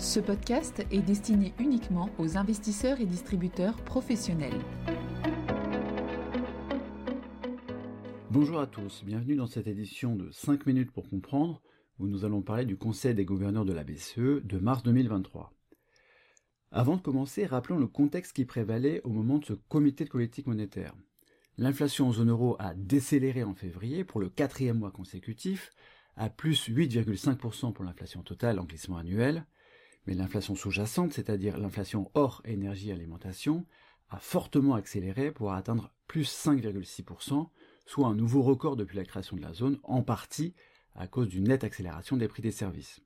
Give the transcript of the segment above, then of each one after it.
Ce podcast est destiné uniquement aux investisseurs et distributeurs professionnels. Bonjour à tous, bienvenue dans cette édition de 5 minutes pour comprendre, où nous allons parler du Conseil des gouverneurs de la BCE de mars 2023. Avant de commencer, rappelons le contexte qui prévalait au moment de ce comité de politique monétaire. L'inflation en zone euro a décéléré en février pour le quatrième mois consécutif, à plus 8,5% pour l'inflation totale en glissement annuel, mais l'inflation sous-jacente, c'est-à-dire l'inflation hors énergie alimentation, a fortement accéléré pour atteindre plus 5,6%, soit un nouveau record depuis la création de la zone, en partie à cause d'une nette accélération des prix des services.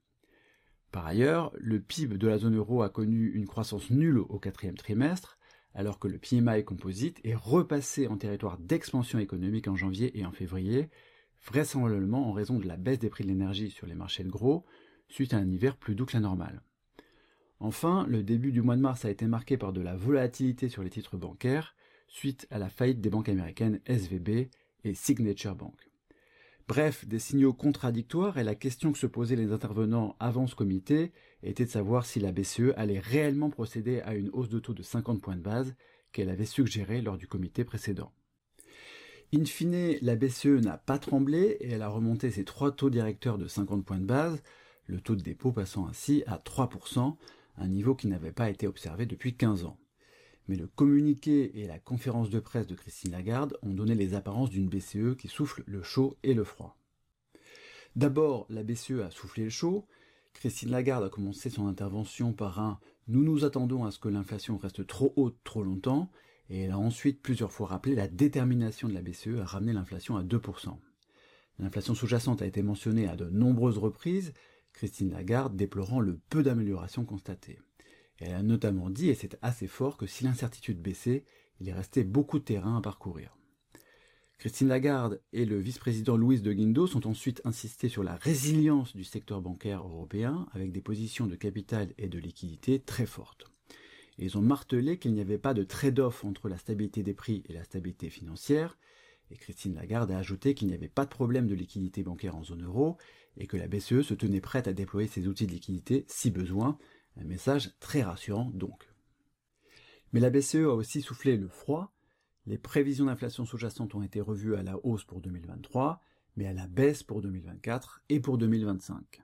Par ailleurs, le PIB de la zone euro a connu une croissance nulle au quatrième trimestre, alors que le PMI composite est repassé en territoire d'expansion économique en janvier et en février, vraisemblablement en raison de la baisse des prix de l'énergie sur les marchés de gros, suite à un hiver plus doux que la normale. Enfin, le début du mois de mars a été marqué par de la volatilité sur les titres bancaires, suite à la faillite des banques américaines SVB et Signature Bank. Bref, des signaux contradictoires et la question que se posaient les intervenants avant ce comité était de savoir si la BCE allait réellement procéder à une hausse de taux de 50 points de base qu'elle avait suggéré lors du comité précédent. In fine, la BCE n'a pas tremblé et elle a remonté ses trois taux directeurs de 50 points de base, le taux de dépôt passant ainsi à 3%, un niveau qui n'avait pas été observé depuis 15 ans. Mais le communiqué et la conférence de presse de Christine Lagarde ont donné les apparences d'une BCE qui souffle le chaud et le froid. D'abord, la BCE a soufflé le chaud. Christine Lagarde a commencé son intervention par un Nous nous attendons à ce que l'inflation reste trop haute trop longtemps, et elle a ensuite plusieurs fois rappelé la détermination de la BCE à ramener l'inflation à 2%. L'inflation sous-jacente a été mentionnée à de nombreuses reprises, Christine Lagarde déplorant le peu d'amélioration constatée. Elle a notamment dit, et c'est assez fort, que si l'incertitude baissait, il est resté beaucoup de terrain à parcourir. Christine Lagarde et le vice-président Louis de Guindo sont ensuite insistés sur la résilience du secteur bancaire européen avec des positions de capital et de liquidité très fortes. ils ont martelé qu'il n'y avait pas de trade-off entre la stabilité des prix et la stabilité financière, et Christine Lagarde a ajouté qu'il n'y avait pas de problème de liquidité bancaire en zone euro et que la BCE se tenait prête à déployer ses outils de liquidité si besoin, un message très rassurant donc. Mais la BCE a aussi soufflé le froid, les prévisions d'inflation sous-jacente ont été revues à la hausse pour 2023, mais à la baisse pour 2024 et pour 2025.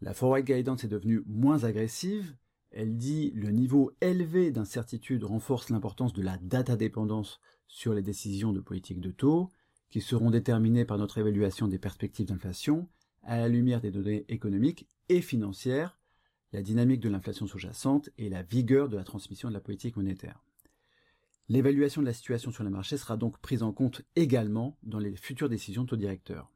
La forward guidance est devenue moins agressive, elle dit le niveau élevé d'incertitude renforce l'importance de la data dépendance sur les décisions de politique de taux, qui seront déterminées par notre évaluation des perspectives d'inflation à la lumière des données économiques et financières, la dynamique de l'inflation sous-jacente et la vigueur de la transmission de la politique monétaire. L'évaluation de la situation sur les marchés sera donc prise en compte également dans les futures décisions de taux directeurs.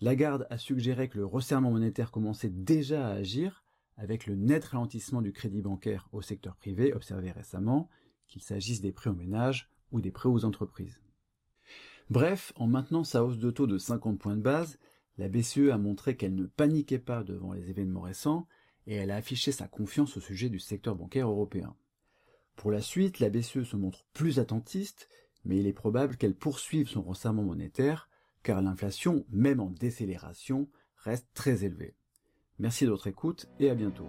Lagarde a suggéré que le resserrement monétaire commençait déjà à agir avec le net ralentissement du crédit bancaire au secteur privé observé récemment, qu'il s'agisse des prêts aux ménages ou des prêts aux entreprises. Bref, en maintenant sa hausse de taux de 50 points de base, la BCE a montré qu'elle ne paniquait pas devant les événements récents et elle a affiché sa confiance au sujet du secteur bancaire européen. Pour la suite, la BCE se montre plus attentiste, mais il est probable qu'elle poursuive son resserrement monétaire, car l'inflation, même en décélération, reste très élevée. Merci de votre écoute et à bientôt.